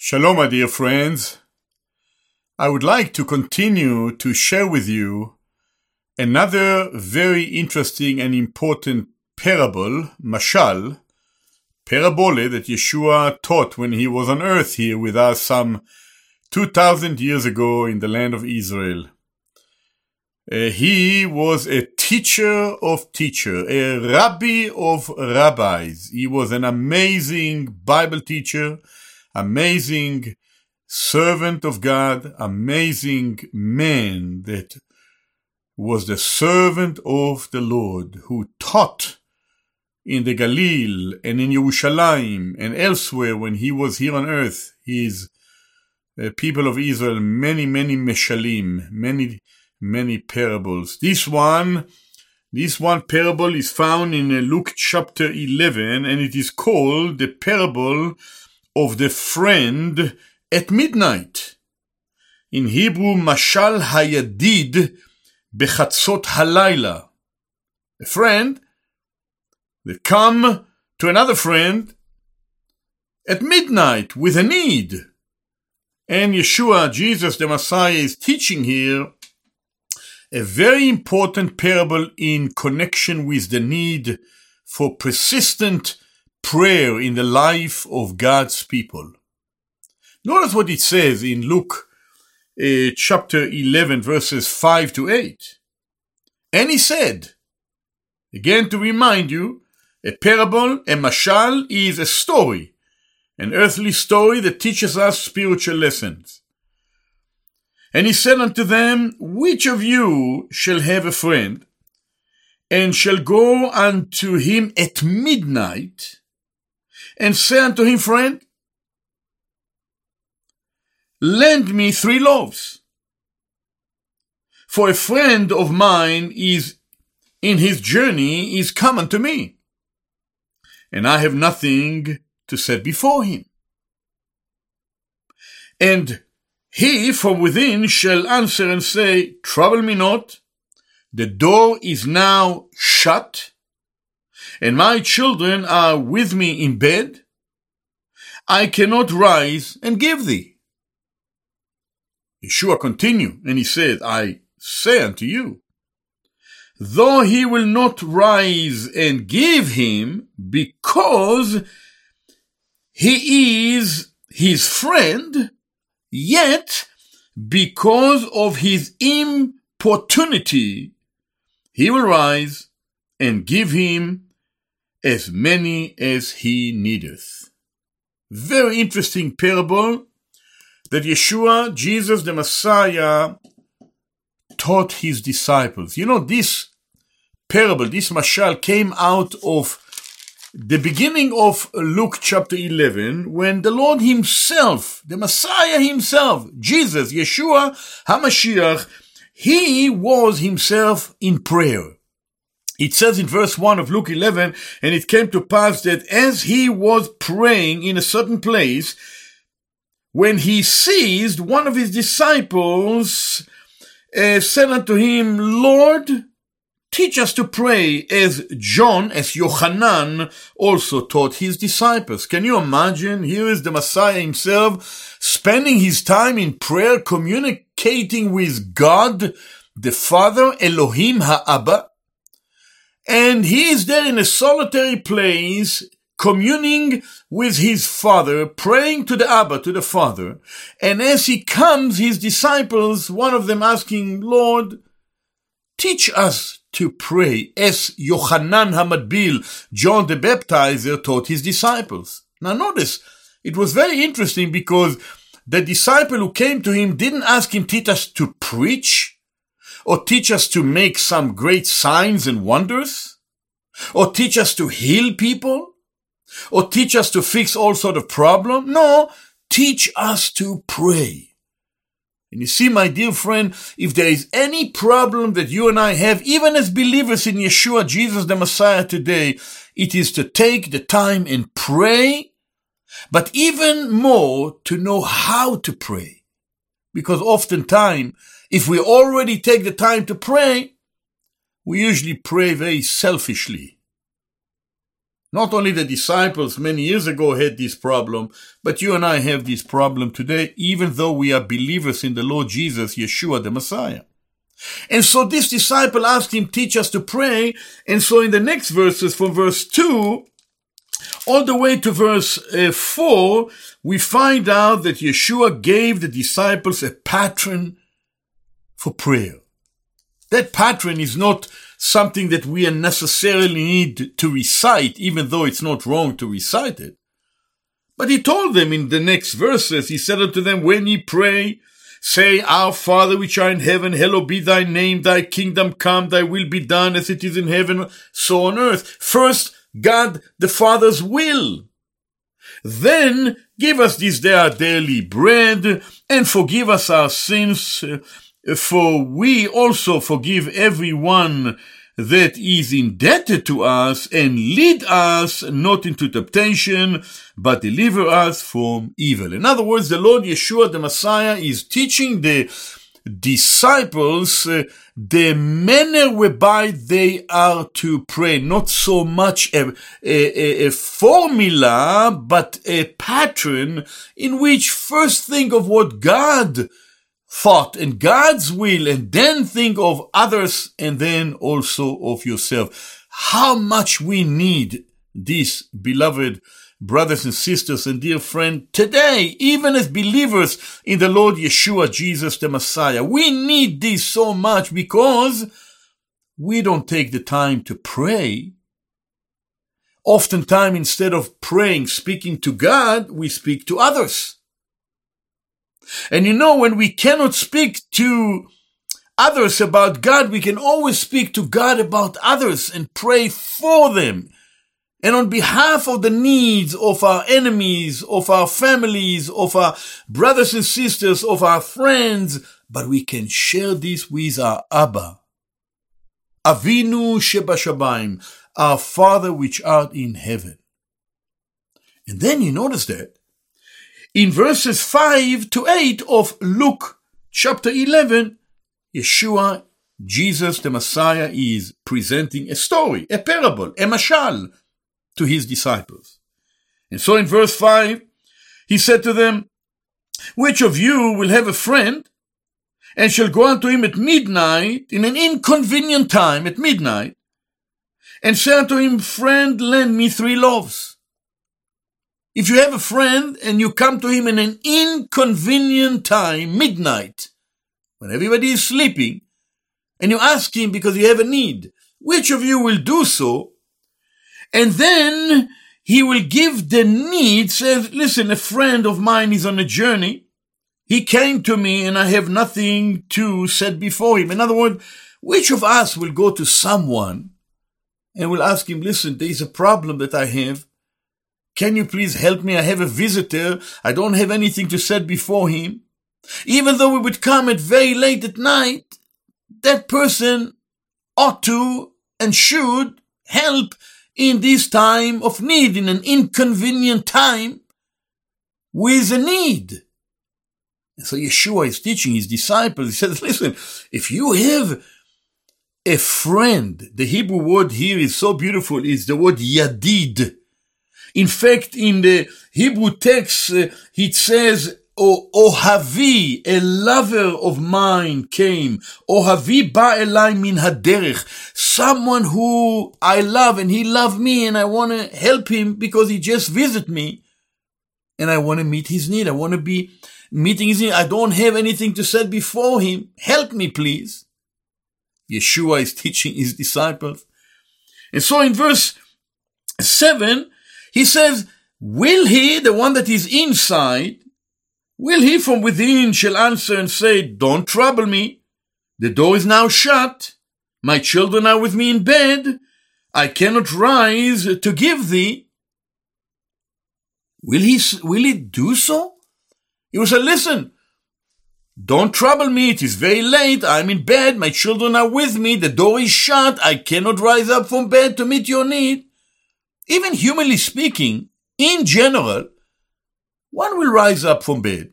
Shalom, my dear friends. I would like to continue to share with you another very interesting and important parable, mashal, parabole that Yeshua taught when he was on earth here with us some 2000 years ago in the land of Israel. Uh, he was a teacher of teacher, a rabbi of rabbis. He was an amazing Bible teacher, amazing servant of God, amazing man that was the servant of the Lord who taught in the Galil and in Yerushalayim and elsewhere when he was here on earth, his uh, people of Israel, many, many meshalim, many many parables. This one, this one parable is found in Luke chapter 11 and it is called the parable of the friend at midnight. In Hebrew, Mashal Hayadid Bechatzot Halayla. A friend that come to another friend at midnight with a need. And Yeshua, Jesus the Messiah, is teaching here a very important parable in connection with the need for persistent prayer in the life of God's people. Notice what it says in Luke uh, chapter 11, verses 5 to 8. And he said, again to remind you, a parable, a mashal, is a story, an earthly story that teaches us spiritual lessons. And he said unto them, Which of you shall have a friend, and shall go unto him at midnight, and say unto him, Friend, lend me three loaves. For a friend of mine is in his journey is come unto me, and I have nothing to set before him. And he from within shall answer and say, Trouble me not, the door is now shut, and my children are with me in bed. I cannot rise and give thee. Yeshua continued, and he said, I say unto you, though he will not rise and give him because he is his friend, Yet, because of his importunity, he will rise and give him as many as he needeth. Very interesting parable that Yeshua, Jesus the Messiah, taught his disciples. You know, this parable, this mashal came out of the beginning of Luke chapter 11, when the Lord himself, the Messiah himself, Jesus, Yeshua HaMashiach, he was himself in prayer. It says in verse 1 of Luke 11, and it came to pass that as he was praying in a certain place, when he seized one of his disciples, uh, said unto him, Lord, Teach us to pray as John, as Yohanan also taught his disciples. Can you imagine? Here is the Messiah himself spending his time in prayer, communicating with God, the Father, Elohim Ha'abba. And he is there in a solitary place, communing with his father, praying to the Abba, to the Father. And as he comes, his disciples, one of them asking, Lord, teach us to pray as Yohanan Hamadbil, John the Baptizer, taught his disciples. Now notice, it was very interesting because the disciple who came to him didn't ask him, teach us to preach or teach us to make some great signs and wonders or teach us to heal people or teach us to fix all sort of problem. No, teach us to pray. And you see, my dear friend, if there is any problem that you and I have, even as believers in Yeshua, Jesus the Messiah today, it is to take the time and pray, but even more to know how to pray. Because oftentimes, if we already take the time to pray, we usually pray very selfishly. Not only the disciples many years ago had this problem, but you and I have this problem today, even though we are believers in the Lord Jesus, Yeshua the Messiah. And so this disciple asked him, teach us to pray. And so in the next verses, from verse 2 all the way to verse uh, 4, we find out that Yeshua gave the disciples a pattern for prayer. That pattern is not something that we necessarily need to recite, even though it's not wrong to recite it. But he told them in the next verses, he said unto them, when ye pray, say, Our Father which art in heaven, hallowed be thy name, thy kingdom come, thy will be done as it is in heaven, so on earth. First, God the Father's will. Then give us this day our daily bread and forgive us our sins for we also forgive everyone that is indebted to us and lead us not into temptation, but deliver us from evil. In other words, the Lord Yeshua, the Messiah, is teaching the disciples uh, the manner whereby they are to pray, not so much a, a, a, formula, but a pattern in which first think of what God thought and God's will and then think of others and then also of yourself. How much we need this, beloved brothers and sisters and dear friend, today, even as believers in the Lord Yeshua, Jesus the Messiah. We need this so much because we don't take the time to pray. Oftentimes, instead of praying, speaking to God, we speak to others. And you know, when we cannot speak to others about God, we can always speak to God about others and pray for them. And on behalf of the needs of our enemies, of our families, of our brothers and sisters, of our friends, but we can share this with our Abba. Avinu Shebashamayim, our Father which art in heaven. And then you notice that in verses 5 to 8 of Luke chapter 11, Yeshua, Jesus the Messiah, is presenting a story, a parable, a mashal to his disciples. And so in verse 5, he said to them, Which of you will have a friend and shall go unto him at midnight in an inconvenient time at midnight and say unto him, Friend, lend me three loaves if you have a friend and you come to him in an inconvenient time, midnight, when everybody is sleeping, and you ask him because you have a need, which of you will do so? And then he will give the need, says, listen, a friend of mine is on a journey. He came to me and I have nothing to set before him. In other words, which of us will go to someone and will ask him, listen, there is a problem that I have. Can you please help me? I have a visitor. I don't have anything to set before him. Even though we would come at very late at night, that person ought to and should help in this time of need, in an inconvenient time with a need. And so Yeshua is teaching his disciples. He says, listen, if you have a friend, the Hebrew word here is so beautiful, is the word yadid. In fact, in the Hebrew text, uh, it says, O Ohavi, a lover of mine came. Ohavi ba elai min haderech. Someone who I love and he loved me and I want to help him because he just visited me. And I want to meet his need. I want to be meeting his need. I don't have anything to set before him. Help me, please. Yeshua is teaching his disciples. And so in verse 7, he says, will he, the one that is inside, will he from within shall answer and say, don't trouble me. The door is now shut. My children are with me in bed. I cannot rise to give thee. Will he, will he do so? He will say, listen, don't trouble me. It is very late. I'm in bed. My children are with me. The door is shut. I cannot rise up from bed to meet your need. Even humanly speaking, in general, one will rise up from bed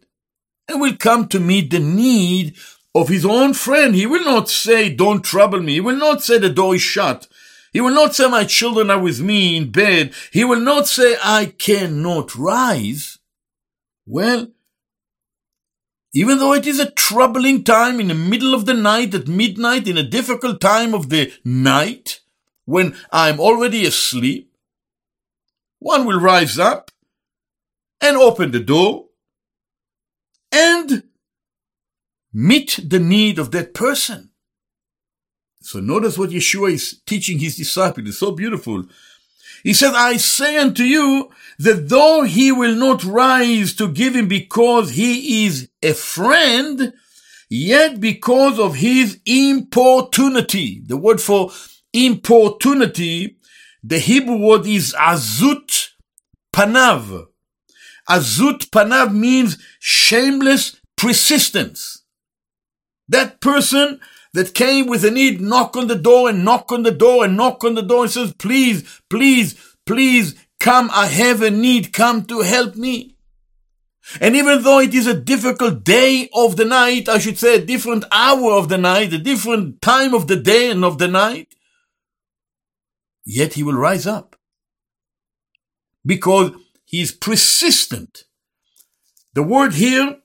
and will come to meet the need of his own friend. He will not say, don't trouble me. He will not say the door is shut. He will not say, my children are with me in bed. He will not say, I cannot rise. Well, even though it is a troubling time in the middle of the night, at midnight, in a difficult time of the night, when I'm already asleep, one will rise up and open the door and meet the need of that person. So notice what Yeshua is teaching his disciples. It's so beautiful. He said, I say unto you that though he will not rise to give him because he is a friend, yet because of his importunity, the word for importunity, the Hebrew word is azut panav. Azut panav means shameless persistence. That person that came with a need knock on the door and knock on the door and knock on the door and says, please, please, please come. I have a need. Come to help me. And even though it is a difficult day of the night, I should say a different hour of the night, a different time of the day and of the night, yet he will rise up because he is persistent. The word here,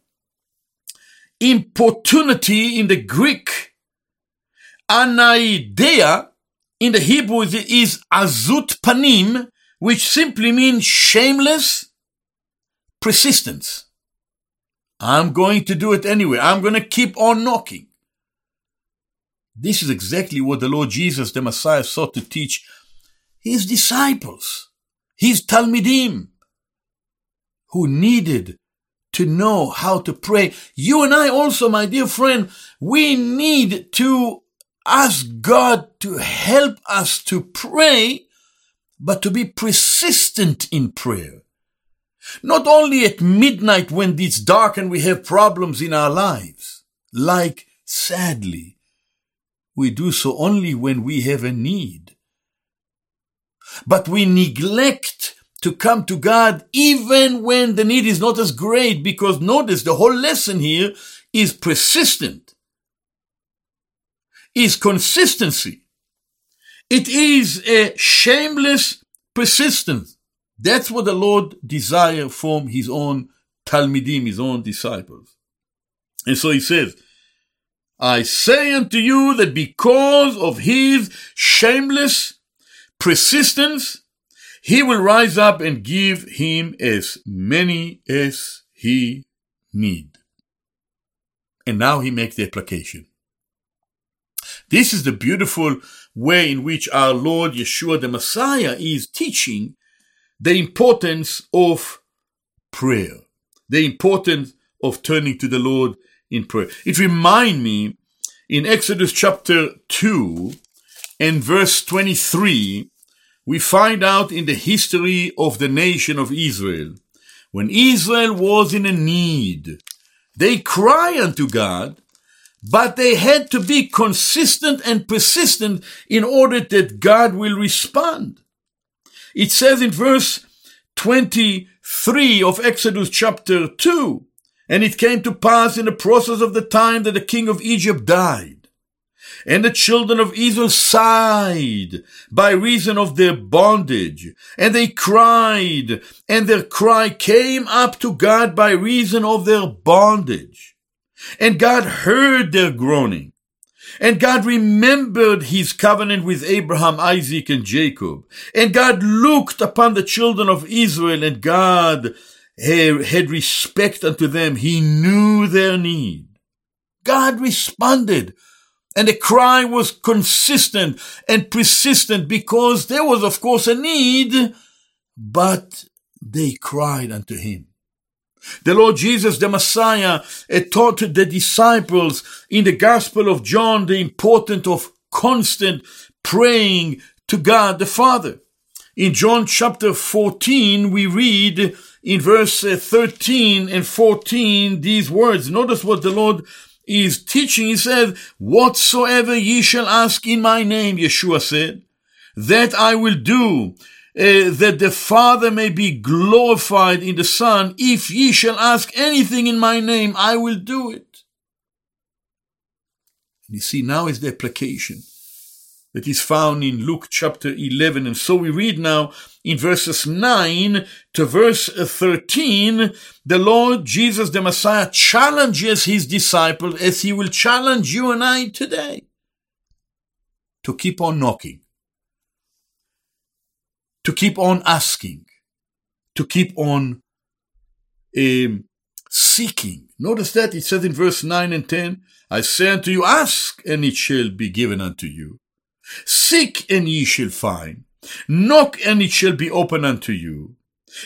importunity in the Greek, anaidea in the Hebrew is azut panim, which simply means shameless persistence. I'm going to do it anyway. I'm going to keep on knocking. This is exactly what the Lord Jesus, the Messiah, sought to teach his disciples, his Talmidim, who needed to know how to pray. You and I also, my dear friend, we need to ask God to help us to pray, but to be persistent in prayer. Not only at midnight when it's dark and we have problems in our lives, like sadly, we do so only when we have a need. But we neglect to come to God even when the need is not as great because notice the whole lesson here is persistent, is consistency. It is a shameless persistence. That's what the Lord desires from his own Talmidim, his own disciples. And so he says, I say unto you that because of his shameless persistence, he will rise up and give him as many as he need. And now he makes the application. This is the beautiful way in which our Lord Yeshua the Messiah is teaching the importance of prayer, the importance of turning to the Lord in prayer. It reminds me in Exodus chapter 2 and verse 23, we find out in the history of the nation of Israel, when Israel was in a need, they cry unto God, but they had to be consistent and persistent in order that God will respond. It says in verse 23 of Exodus chapter 2, and it came to pass in the process of the time that the king of Egypt died and the children of Israel sighed by reason of their bondage, and they cried, and their cry came up to God by reason of their bondage. And God heard their groaning. And God remembered his covenant with Abraham, Isaac, and Jacob. And God looked upon the children of Israel, and God had respect unto them. He knew their need. God responded and the cry was consistent and persistent because there was, of course, a need, but they cried unto him. The Lord Jesus, the Messiah, eh, taught the disciples in the Gospel of John the importance of constant praying to God the Father. In John chapter 14, we read in verse eh, 13 and 14 these words. Notice what the Lord is teaching. He said, whatsoever ye shall ask in my name, Yeshua said, that I will do, uh, that the Father may be glorified in the Son. If ye shall ask anything in my name, I will do it. You see, now is the application. That is found in Luke chapter 11. And so we read now in verses 9 to verse 13, the Lord Jesus the Messiah challenges his disciples as he will challenge you and I today to keep on knocking, to keep on asking, to keep on um, seeking. Notice that it says in verse 9 and 10, I say unto you, ask and it shall be given unto you. Seek and ye shall find. Knock and it shall be open unto you.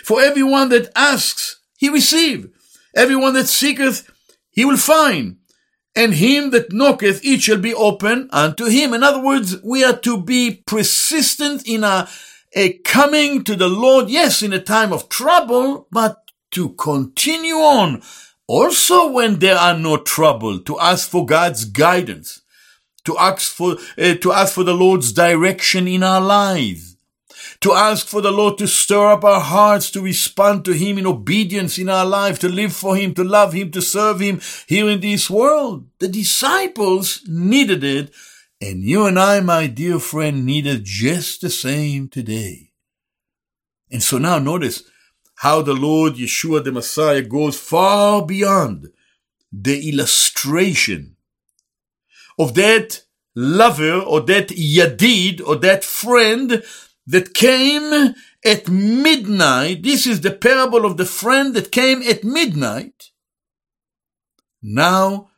For everyone that asks, he receive. Everyone that seeketh, he will find. And him that knocketh, it shall be open unto him. In other words, we are to be persistent in a, coming to the Lord, yes, in a time of trouble, but to continue on. Also when there are no trouble, to ask for God's guidance to ask for, uh, to ask for the Lord's direction in our lives, to ask for the Lord to stir up our hearts to respond to Him in obedience in our life, to live for Him, to love Him, to serve Him here in this world. The disciples needed it, and you and I, my dear friend, need it just the same today. And so now notice how the Lord Yeshua the Messiah goes far beyond the illustration of that lover or that yadid or that friend that came at midnight. This is the parable of the friend that came at midnight. Now,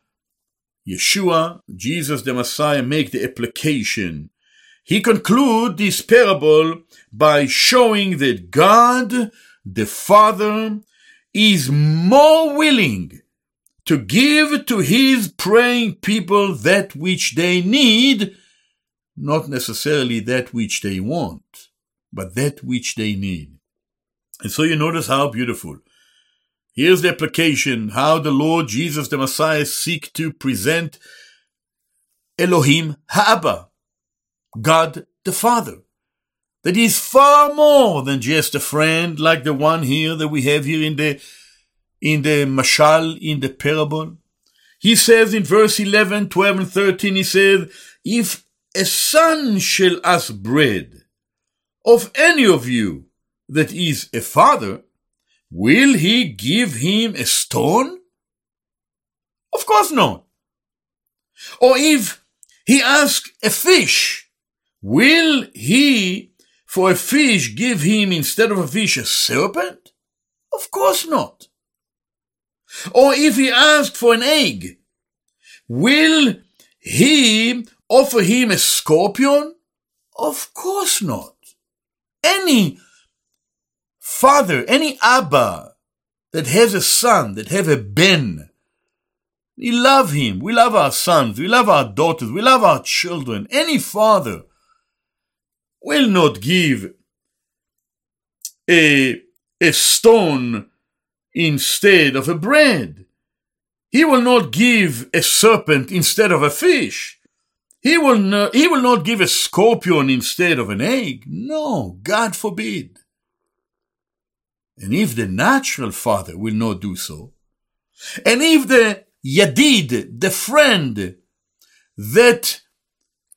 Yeshua, Jesus the Messiah, make the application. He conclude this parable by showing that God, the Father, is more willing to give to his praying people that which they need, not necessarily that which they want, but that which they need. And so you notice how beautiful. Here's the application, how the Lord Jesus the Messiah seek to present Elohim Ha'aba, God the Father. That is far more than just a friend like the one here that we have here in the in the mashal, in the parable. He says in verse 11, 12, and 13, he said, If a son shall ask bread of any of you that is a father, will he give him a stone? Of course not. Or if he ask a fish, will he for a fish give him instead of a fish a serpent? Of course not. Or if he asked for an egg, will he offer him a scorpion? Of course not. Any father, any Abba that has a son, that have a Ben, we love him. We love our sons. We love our daughters. We love our children. Any father will not give a, a stone instead of a bread. He will not give a serpent instead of a fish. He will, not, he will not give a scorpion instead of an egg. No, God forbid. And if the natural father will not do so, and if the yadid, the friend that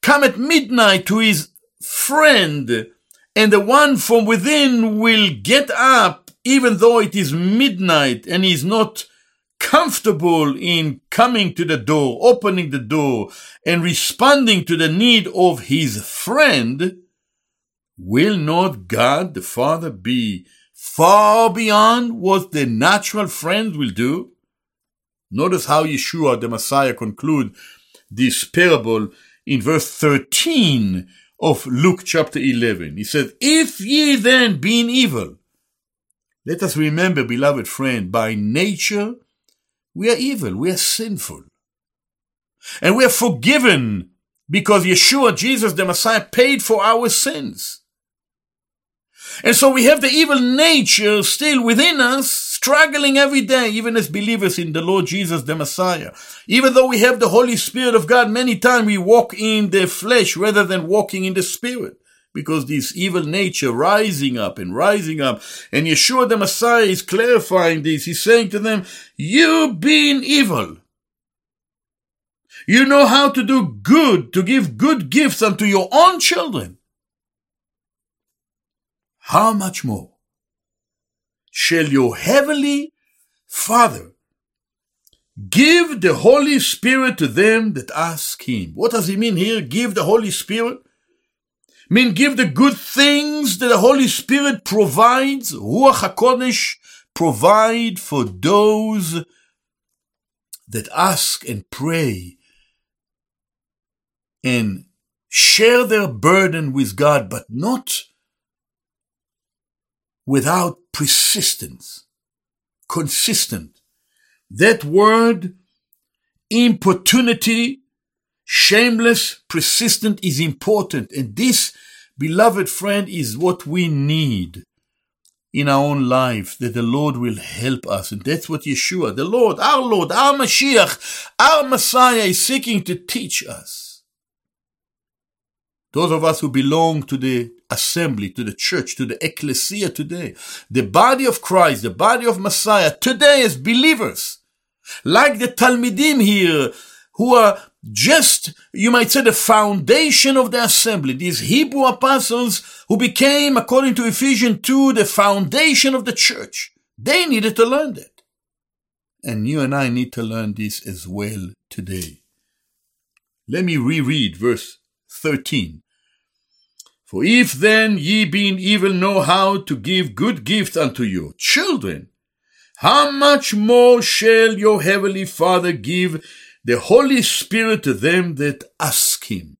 come at midnight to his friend, and the one from within will get up even though it is midnight and he's not comfortable in coming to the door, opening the door, and responding to the need of his friend, will not God the Father be far beyond what the natural friend will do? Notice how Yeshua the Messiah conclude this parable in verse 13 of Luke chapter 11. He said, If ye then being evil, let us remember, beloved friend, by nature, we are evil, we are sinful. And we are forgiven because Yeshua, Jesus, the Messiah, paid for our sins. And so we have the evil nature still within us, struggling every day, even as believers in the Lord Jesus, the Messiah. Even though we have the Holy Spirit of God, many times we walk in the flesh rather than walking in the Spirit because this evil nature rising up and rising up. And Yeshua the Messiah is clarifying this. He's saying to them, you being evil, You know how to do good, to give good gifts unto your own children. How much more shall your heavenly Father give the Holy Spirit to them that ask Him? What does He mean here? Give the Holy Spirit? Mean give the good things that the Holy Spirit provides, Ruach HaKodesh provide for those that ask and pray and share their burden with God, but not without persistence, consistent. That word, importunity, shameless, persistent is important. And this, beloved friend, is what we need in our own life that the Lord will help us. And that's what Yeshua, the Lord, our Lord, our Mashiach, our Messiah is seeking to teach us. Those of us who belong to the assembly, to the church, to the ecclesia today, the body of Christ, the body of Messiah, today as believers, like the Talmidim here, who are just, you might say, the foundation of the assembly. These Hebrew apostles who became, according to Ephesians 2, the foundation of the church. They needed to learn that. And you and I need to learn this as well today. Let me reread verse 13. For if then ye being evil know how to give good gifts unto your children, how much more shall your heavenly Father give the Holy Spirit to them that ask Him.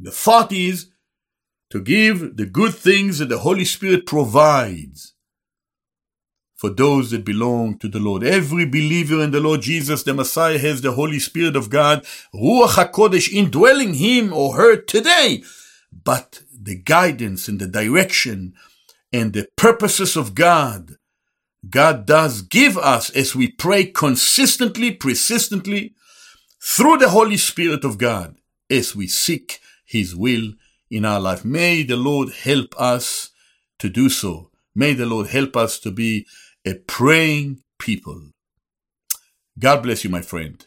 The thought is to give the good things that the Holy Spirit provides for those that belong to the Lord. Every believer in the Lord Jesus, the Messiah, has the Holy Spirit of God, Ruach HaKodesh, indwelling him or her today. But the guidance and the direction and the purposes of God, God does give us as we pray consistently, persistently, through the Holy Spirit of God as we seek His will in our life. May the Lord help us to do so. May the Lord help us to be a praying people. God bless you, my friend.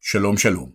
Shalom, shalom.